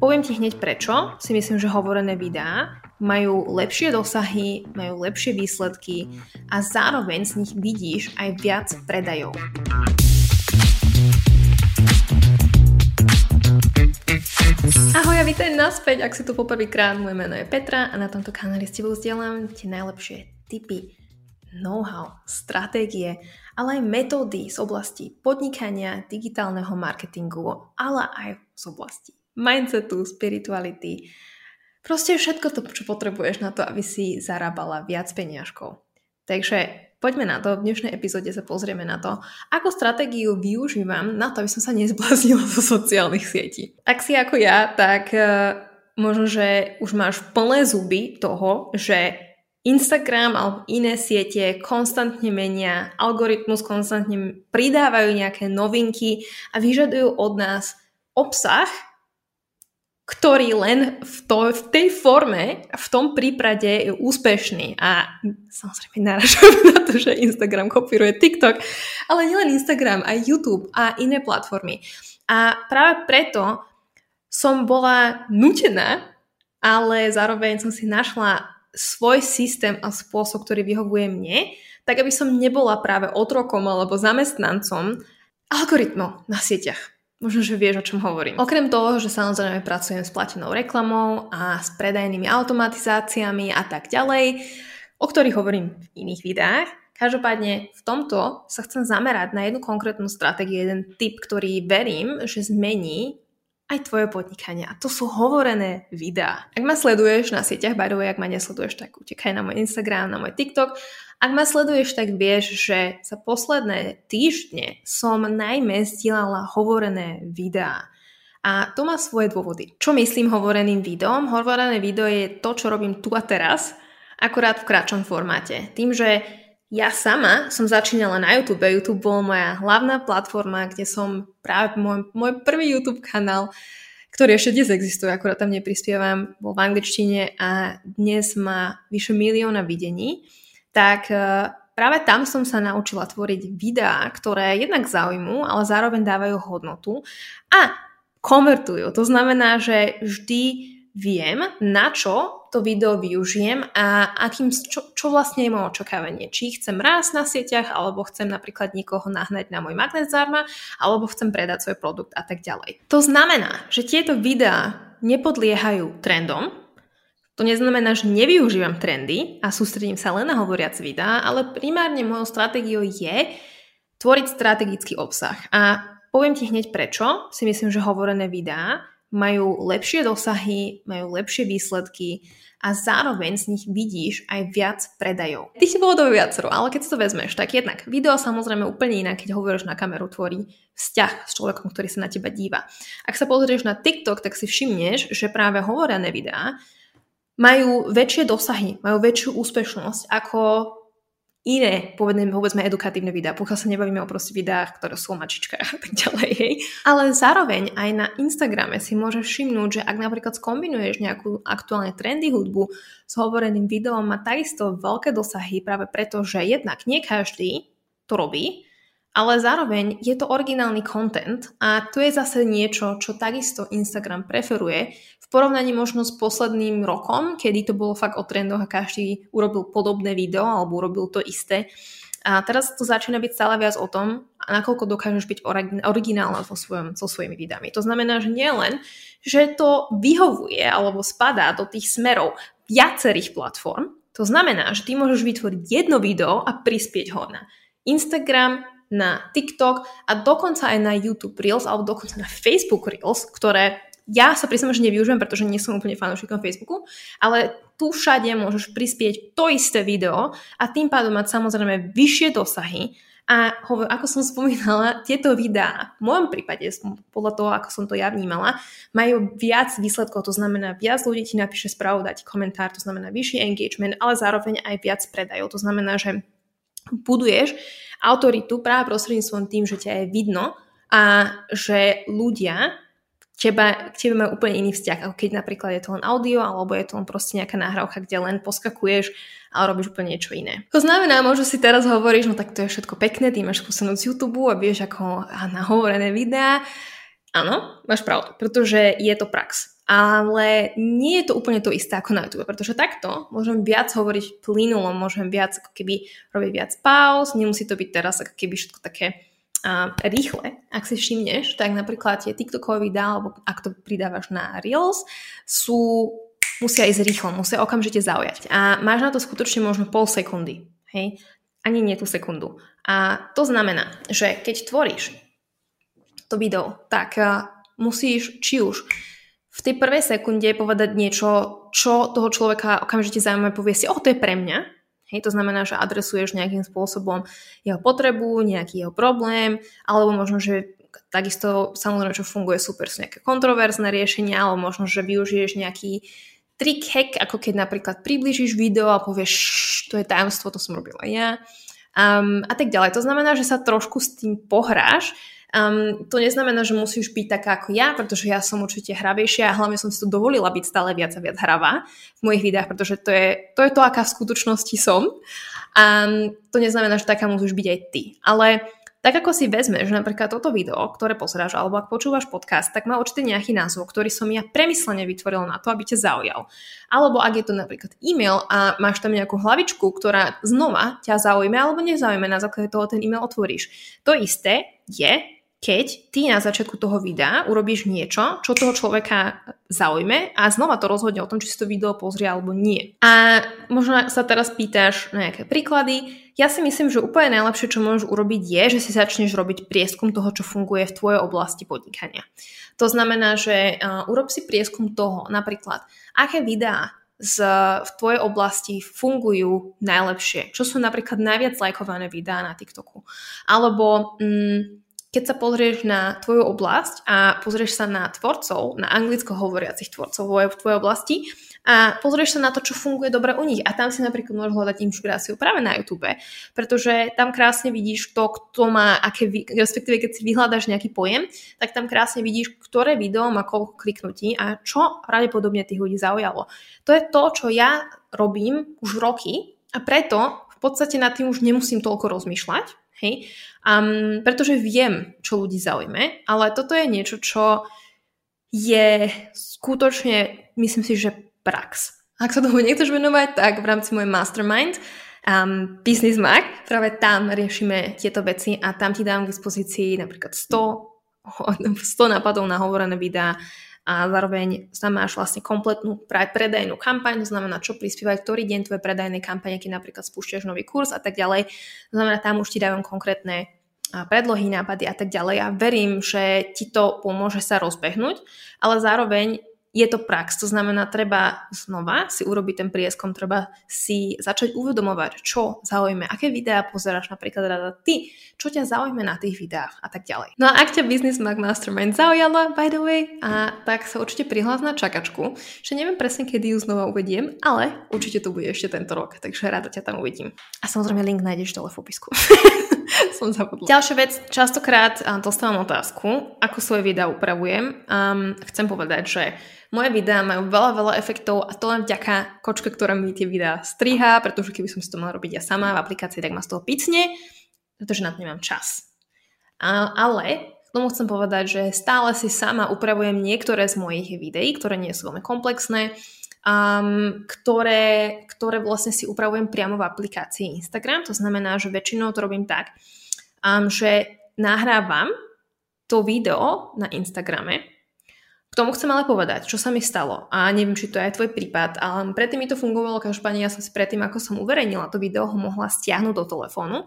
poviem ti hneď prečo si myslím, že hovorené videá majú lepšie dosahy, majú lepšie výsledky a zároveň z nich vidíš aj viac predajov. Ahoj a vítaj naspäť, ak si tu poprvýkrát, moje meno je Petra a na tomto kanáli s tebou zdieľam tie najlepšie tipy, know-how, stratégie, ale aj metódy z oblasti podnikania, digitálneho marketingu, ale aj z oblasti mindsetu, spirituality. Proste všetko to, čo potrebuješ na to, aby si zarábala viac peniažkov. Takže poďme na to. V dnešnej epizóde sa pozrieme na to, ako stratégiu využívam na to, aby som sa nezbláznila zo sociálnych sietí. Ak si ako ja, tak uh, možno, že už máš plné zuby toho, že Instagram alebo iné siete konstantne menia, algoritmus konstantne pridávajú nejaké novinky a vyžadujú od nás obsah, ktorý len v, to, v tej forme, v tom prípade je úspešný. A samozrejme naražujem na to, že Instagram kopíruje TikTok, ale nielen Instagram, aj YouTube a iné platformy. A práve preto som bola nutená, ale zároveň som si našla svoj systém a spôsob, ktorý vyhovuje mne, tak aby som nebola práve otrokom alebo zamestnancom algoritmov na sieťach. Možno, že vieš, o čom hovorím. Okrem toho, že samozrejme pracujem s platenou reklamou a s predajnými automatizáciami a tak ďalej, o ktorých hovorím v iných videách, Každopádne v tomto sa chcem zamerať na jednu konkrétnu stratégiu, jeden tip, ktorý verím, že zmení aj tvoje podnikanie. A to sú hovorené videá. Ak ma sleduješ na sieťach, by the way, ak ma nesleduješ, tak utekaj na môj Instagram, na môj TikTok ak ma sleduješ, tak vieš, že za posledné týždne som najmä zdieľala hovorené videá. A to má svoje dôvody. Čo myslím hovoreným videom? Hovorené video je to, čo robím tu a teraz, akorát v kratšom formáte. Tým, že ja sama som začínala na YouTube. YouTube bol moja hlavná platforma, kde som práve môj, môj prvý YouTube kanál, ktorý ešte dnes existuje, akorát tam neprispievam, bol v angličtine a dnes má vyše milióna videní tak e, práve tam som sa naučila tvoriť videá, ktoré jednak zaujmú, ale zároveň dávajú hodnotu a konvertujú. To znamená, že vždy viem, na čo to video využijem a akým, čo, čo vlastne je moje očakávanie. Či chcem rásť na sieťach, alebo chcem napríklad niekoho nahnať na môj magnet zdarma, alebo chcem predať svoj produkt a tak ďalej. To znamená, že tieto videá nepodliehajú trendom, to neznamená, že nevyužívam trendy a sústredím sa len na hovoriac videá, ale primárne mojou stratégiou je tvoriť strategický obsah. A poviem ti hneď prečo si myslím, že hovorené videá majú lepšie dosahy, majú lepšie výsledky a zároveň z nich vidíš aj viac predajov. Tých dôvodov je viacero, ale keď si to vezmeš, tak jednak video samozrejme úplne inak, keď hovoríš na kameru, tvorí vzťah s človekom, ktorý sa na teba díva. Ak sa pozrieš na TikTok, tak si všimneš, že práve hovorené videá majú väčšie dosahy, majú väčšiu úspešnosť ako iné, povedme, povedzme, edukatívne videá, pokiaľ sa nebavíme o proste videách, ktoré sú o mačičkách a tak ďalej. Hej. Ale zároveň aj na Instagrame si môžeš všimnúť, že ak napríklad skombinuješ nejakú aktuálne trendy hudbu s hovoreným videom, má takisto veľké dosahy práve preto, že jednak nie každý to robí, ale zároveň je to originálny content a to je zase niečo, čo takisto Instagram preferuje porovnaní možno s posledným rokom, kedy to bolo fakt o trendoch a každý urobil podobné video alebo urobil to isté. A teraz to začína byť stále viac o tom, nakoľko dokážeš byť originálna so, svojom, so svojimi videami. To znamená, že nie len, že to vyhovuje alebo spadá do tých smerov viacerých platform, to znamená, že ty môžeš vytvoriť jedno video a prispieť ho na Instagram, na TikTok a dokonca aj na YouTube Reels alebo dokonca na Facebook Reels, ktoré ja sa priznám, že nevyužijem, pretože nie som úplne fanúšikom Facebooku, ale tu všade môžeš prispieť to isté video a tým pádom mať samozrejme vyššie dosahy a ako som spomínala, tieto videá v mojom prípade, podľa toho, ako som to ja vnímala, majú viac výsledkov, to znamená viac ľudí ti napíše správu, dať komentár, to znamená vyšší engagement, ale zároveň aj viac predajov. To znamená, že buduješ autoritu práve prostredníctvom tým, že ťa je vidno a že ľudia teba, k tebe majú úplne iný vzťah, ako keď napríklad je to len audio, alebo je to len proste nejaká nahrávka, kde len poskakuješ a robíš úplne niečo iné. To znamená, možno si teraz hovoríš, no tak to je všetko pekné, ty máš skúsenosť z YouTube a vieš ako nahovorené videá. Áno, máš pravdu, pretože je to prax. ale nie je to úplne to isté ako na YouTube, pretože takto môžem viac hovoriť plynulo, môžem viac ako keby robiť viac pauz, nemusí to byť teraz ako keby všetko také rýchle. Ak si všimneš, tak napríklad tie TikTokové videá, alebo ak to pridávaš na Reels, sú, musia ísť rýchlo, musia okamžite zaujať. A máš na to skutočne možno pol sekundy. Hej? Ani nie tú sekundu. A to znamená, že keď tvoríš to video, tak uh, musíš či už v tej prvej sekunde povedať niečo, čo toho človeka okamžite zaujíma, povie si, o, to je pre mňa. Hej, to znamená, že adresuješ nejakým spôsobom jeho potrebu, nejaký jeho problém, alebo možno, že takisto samozrejme, čo funguje super, sú nejaké kontroverzné riešenia, alebo možno, že využiješ nejaký trik, hack, ako keď napríklad približíš video a povieš, to je tajomstvo, to som robila ja. Um, a tak ďalej. To znamená, že sa trošku s tým pohráš Um, to neznamená, že musíš byť taká ako ja, pretože ja som určite hravejšia a hlavne som si to dovolila byť stále viac a viac hravá v mojich videách, pretože to je to, je to aká v skutočnosti som. A to neznamená, že taká musíš byť aj ty. Ale tak ako si vezmeš, napríklad toto video, ktoré pozeráš, alebo ak počúvaš podcast, tak má určite nejaký názov, ktorý som ja premyslene vytvoril na to, aby ťa zaujal. Alebo ak je to napríklad e-mail a máš tam nejakú hlavičku, ktorá znova ťa zaujme alebo nezaujme, na základe toho ten e-mail otvoríš. To isté je keď ty na začiatku toho videa urobíš niečo, čo toho človeka zaujme a znova to rozhodne o tom, či si to video pozrie alebo nie. A možno sa teraz pýtaš na nejaké príklady. Ja si myslím, že úplne najlepšie, čo môžeš urobiť je, že si začneš robiť prieskum toho, čo funguje v tvojej oblasti podnikania. To znamená, že uh, urob si prieskum toho, napríklad, aké videá z, v tvojej oblasti fungujú najlepšie, čo sú napríklad najviac lajkované videá na TikToku. Alebo mm, keď sa pozrieš na tvoju oblasť a pozrieš sa na tvorcov, na anglicko hovoriacich tvorcov v tvojej oblasti a pozrieš sa na to, čo funguje dobre u nich. A tam si napríklad môžeš hľadať inšpiráciu práve na YouTube, pretože tam krásne vidíš to, kto má aké, respektíve keď si vyhľadaš nejaký pojem, tak tam krásne vidíš, ktoré video má koľko kliknutí a čo pravdepodobne tých ľudí zaujalo. To je to, čo ja robím už roky a preto v podstate nad tým už nemusím toľko rozmýšľať, Hej? Um, pretože viem, čo ľudí zaujme, ale toto je niečo, čo je skutočne, myslím si, že prax. Ak sa tomu nechceš venovať, tak v rámci môj mastermind um, Business Mag, práve tam riešime tieto veci a tam ti dám k dispozícii napríklad 100, 100 nápadov na hovorené videá, a zároveň tam máš vlastne kompletnú predajnú kampaň, to znamená, čo prispievať, ktorý deň tvoje predajnej kampane, keď napríklad spúšťaš nový kurz a tak ďalej. To znamená, tam už ti dajú konkrétne predlohy, nápady a tak ďalej a verím, že ti to pomôže sa rozbehnúť, ale zároveň je to prax, to znamená, treba znova si urobiť ten prieskom, treba si začať uvedomovať, čo zaujme, aké videá pozeráš napríklad rada ty, čo ťa zaujme na tých videách a tak ďalej. No a ak ťa Business Mag Mastermind zaujala, by the way, a tak sa určite prihlás na čakačku, že neviem presne, kedy ju znova uvediem, ale určite to bude ešte tento rok, takže rada ťa tam uvidím. A samozrejme link nájdeš dole v popisku. Som zabudla. Ďalšia vec, častokrát dostávam otázku, ako svoje videá upravujem. Um, chcem povedať, že moje videá majú veľa, veľa efektov a to len vďaka kočke, ktorá mi tie videá striha, pretože keby som si to mala robiť ja sama v aplikácii, tak ma z toho picne, pretože na to nemám čas. A, ale k tomu chcem povedať, že stále si sama upravujem niektoré z mojich videí, ktoré nie sú veľmi komplexné, um, ktoré, ktoré vlastne si upravujem priamo v aplikácii Instagram. To znamená, že väčšinou to robím tak, um, že nahrávam to video na Instagrame k tomu chcem ale povedať, čo sa mi stalo. A neviem, či to je aj tvoj prípad, ale predtým mi to fungovalo, každopádne ja som si predtým, ako som uverejnila to video, ho mohla stiahnuť do telefónu.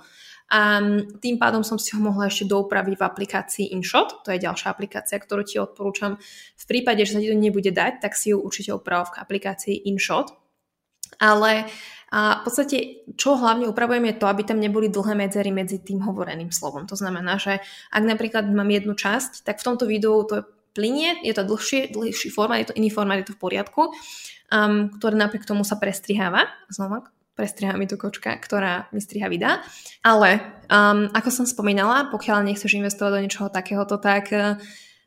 A tým pádom som si ho mohla ešte doupraviť v aplikácii InShot, to je ďalšia aplikácia, ktorú ti odporúčam. V prípade, že sa ti to nebude dať, tak si ju určite oprav v aplikácii InShot. Ale a v podstate, čo hlavne upravujem je to, aby tam neboli dlhé medzery medzi tým hovoreným slovom. To znamená, že ak napríklad mám jednu časť, tak v tomto videu to plinie, je to dlhší, dlhší formát, je to iný formát, je to v poriadku, um, ktorý napriek tomu sa prestriháva. Znova, prestriha mi tu kočka, ktorá mi striha videa. Ale um, ako som spomínala, pokiaľ nechceš investovať do niečoho takéhoto, tak uh,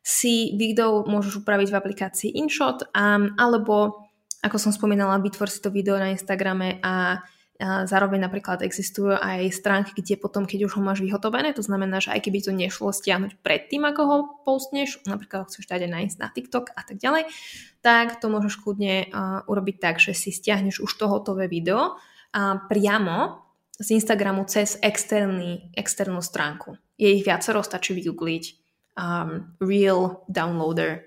si video môžeš upraviť v aplikácii InShot, um, alebo ako som spomínala, vytvor si to video na Instagrame a zároveň napríklad existujú aj stránky, kde potom, keď už ho máš vyhotovené, to znamená, že aj keby to nešlo stiahnuť predtým, ako ho postneš, napríklad chceš dať aj na, TikTok a tak ďalej, tak to môžeš kľudne uh, urobiť tak, že si stiahneš už to hotové video priamo z Instagramu cez externý, externú stránku. Je ich viacero, stačí vygoogliť um, Real Downloader.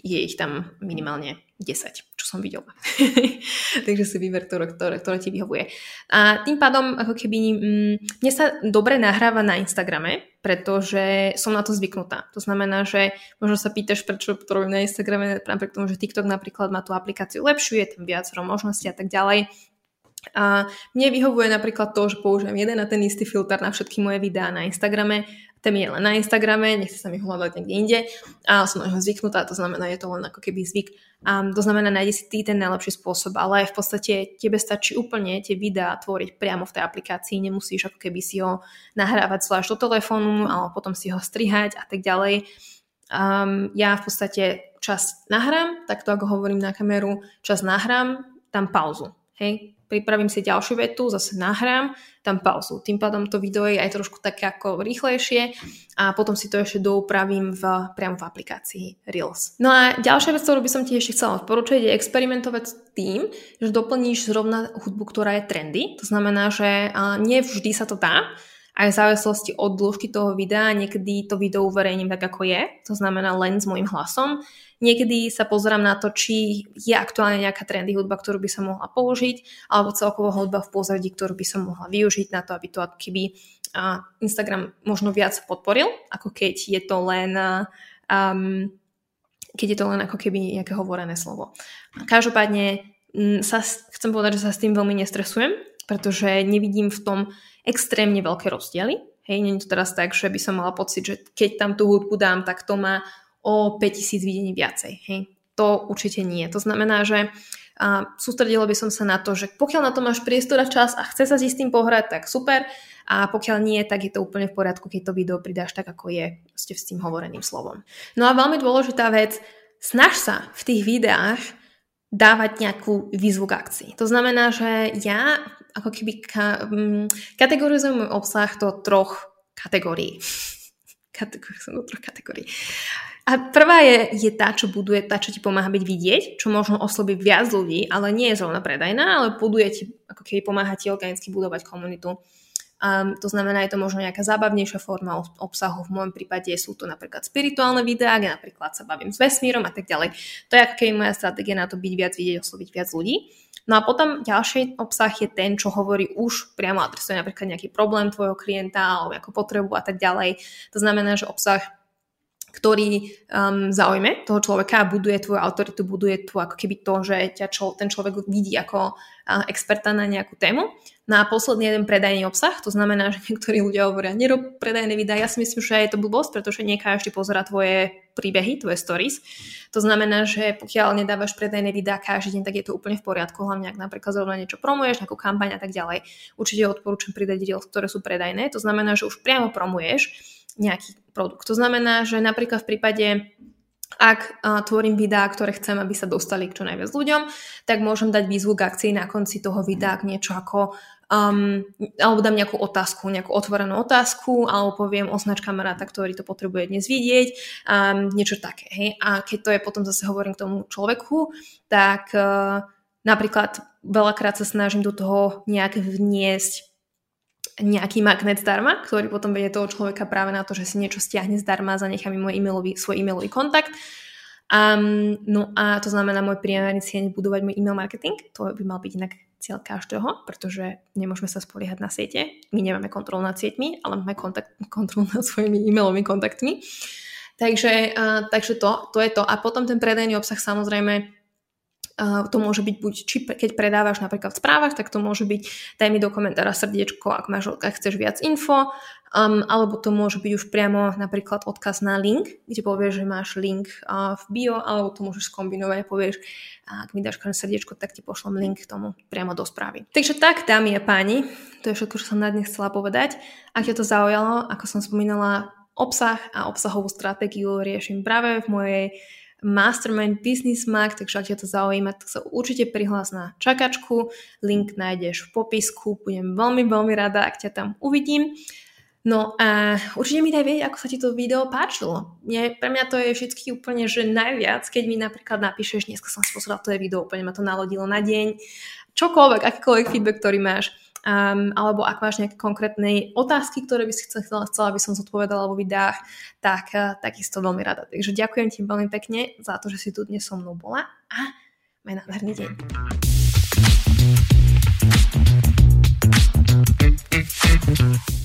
Je ich tam minimálne 10, čo som videla. Takže si vyber to, ktoré, ktoré ti vyhovuje. A tým pádom, ako keby, mm, mne sa dobre nahráva na Instagrame, pretože som na to zvyknutá. To znamená, že možno sa pýtaš, prečo to robím na Instagrame, napriek tomu, že TikTok napríklad má tú aplikáciu lepšiu, je tam viacero možností a tak ďalej. A mne vyhovuje napríklad to, že použijem jeden a ten istý filter na všetky moje videá na Instagrame. Ten je len na Instagrame, nechce sa mi hľadať niekde inde a som na neho zvyknutá, to znamená, je to len ako keby zvyk. A to znamená, nájde si ty ten najlepší spôsob, ale v podstate tebe stačí úplne tie videá tvoriť priamo v tej aplikácii, nemusíš ako keby si ho nahrávať zvlášť do telefónu, alebo potom si ho strihať a tak ďalej. Um, ja v podstate čas nahrám, takto ako hovorím na kameru, čas nahrám, tam pauzu. Hej, pripravím si ďalšiu vetu, zase nahrám, tam pauzu. Tým pádom to video je aj trošku také ako rýchlejšie a potom si to ešte doupravím v, priamo v aplikácii Reels. No a ďalšia vec, ktorú by som ti ešte chcela odporučiť, je experimentovať s tým, že doplníš zrovna hudbu, ktorá je trendy. To znamená, že nie vždy sa to dá, aj v závislosti od dĺžky toho videa, niekedy to video uverejním tak, ako je, to znamená len s môjim hlasom, Niekedy sa pozerám na to, či je aktuálne nejaká trendy hudba, ktorú by som mohla použiť, alebo celkovo hudba v pozadí, ktorú by som mohla využiť na to, aby to keby Instagram možno viac podporil, ako keď je to len um, keď je to len ako keby nejaké hovorené slovo. Každopádne sa, chcem povedať, že sa s tým veľmi nestresujem, pretože nevidím v tom extrémne veľké rozdiely. Hej, nie je to teraz tak, že by som mala pocit, že keď tam tú hudbu dám, tak to má o 5000 videní viacej. Hej. To určite nie. To znamená, že a sústredilo by som sa na to, že pokiaľ na to máš priestor a čas a chce sa si s tým pohrať, tak super. A pokiaľ nie, tak je to úplne v poriadku, keď to video pridáš tak, ako je ste s tým hovoreným slovom. No a veľmi dôležitá vec, snaž sa v tých videách dávať nejakú výzvu k akcii. To znamená, že ja ako keby ka, um, kategorizujem môj obsah do troch kategórií. Kategorizujem do troch kategórií. A prvá je, je tá, čo buduje, tá, čo ti pomáha byť vidieť, čo možno oslobiť viac ľudí, ale nie je zrovna predajná, ale buduje ti, ako keby pomáha ti organicky budovať komunitu. Um, to znamená, je to možno nejaká zábavnejšia forma obsahu. V môjom prípade sú to napríklad spirituálne videá, kde napríklad sa bavím s vesmírom a tak ďalej. To je ako keby moja stratégia na to byť viac vidieť, osloviť viac ľudí. No a potom ďalší obsah je ten, čo hovorí už priamo adresuje napríklad nejaký problém tvojho klienta alebo nejakú potrebu a tak ďalej. To znamená, že obsah ktorý um, zaujme toho človeka a buduje tvoju autoritu, buduje tu ako keby to, že ťa čo, ten človek vidí ako uh, experta na nejakú tému. No posledný jeden predajný obsah, to znamená, že niektorí ľudia hovoria, nerob predajné videá, ja si myslím, že je to blbosť, pretože nie každý pozera tvoje príbehy, tvoje stories. To znamená, že pokiaľ nedávaš predajné videá každý deň, tak je to úplne v poriadku, hlavne ak napríklad zrovna niečo promuješ, nejakú kampaň a tak ďalej. Určite odporúčam pridať videá, ktoré sú predajné, to znamená, že už priamo promuješ nejaký produkt. To znamená, že napríklad v prípade ak tvorím videá, ktoré chcem, aby sa dostali k čo najviac ľuďom, tak môžem dať výzvu k akcii na konci toho videa k niečo ako um, alebo dám nejakú otázku, nejakú otvorenú otázku, alebo poviem označ kamaráta, ktorý to potrebuje dnes vidieť, um, niečo také. Hej? A keď to je potom zase hovorím k tomu človeku, tak uh, napríklad veľakrát sa snažím do toho nejak vniesť nejaký magnet zdarma, ktorý potom vedie toho človeka práve na to, že si niečo stiahne zdarma zanechá mi môj e-mailový, svoj e-mailový kontakt. Um, no a to znamená, môj primárny cieľ je budovať môj e-mail marketing. To by mal byť inak cieľ každého, pretože nemôžeme sa spoliehať na siete. My nemáme kontrolu nad sieťmi, ale máme kontakt, kontrolu nad svojimi e-mailovými kontaktmi. Takže, uh, takže to, to je to. A potom ten predajný obsah samozrejme to môže byť buď, či keď predávaš napríklad v správach, tak to môže byť, daj mi do komentára srdiečko, ak, máš, ak chceš viac info, um, alebo to môže byť už priamo napríklad odkaz na link, kde povieš, že máš link uh, v bio, alebo to môžeš skombinovať povieš, ak mi dáš srdiečko, tak ti pošlem link k tomu priamo do správy. Takže tak, dámy a páni, to je všetko, čo som na dnes chcela povedať. Ak ťa to zaujalo, ako som spomínala, obsah a obsahovú stratégiu riešim práve v mojej Mastermind Business Mag, takže ak ťa to zaujíma, tak sa určite prihlás na čakačku, link nájdeš v popisku, budem veľmi, veľmi rada, ak ťa tam uvidím. No a určite mi daj vedieť, ako sa ti to video páčilo. Nie, pre mňa to je vždy úplne, že najviac, keď mi napríklad napíšeš, dneska som si pozrela to je video, úplne ma to nalodilo na deň, čokoľvek, akýkoľvek feedback, ktorý máš, um, alebo ak máš nejaké konkrétne otázky, ktoré by si chcela, chcela aby som zodpovedala vo videách, tak eh, uh, takisto veľmi rada. Takže ďakujem ti veľmi pekne za to, že si tu dnes so mnou bola a maj nádherný deň. Thank you.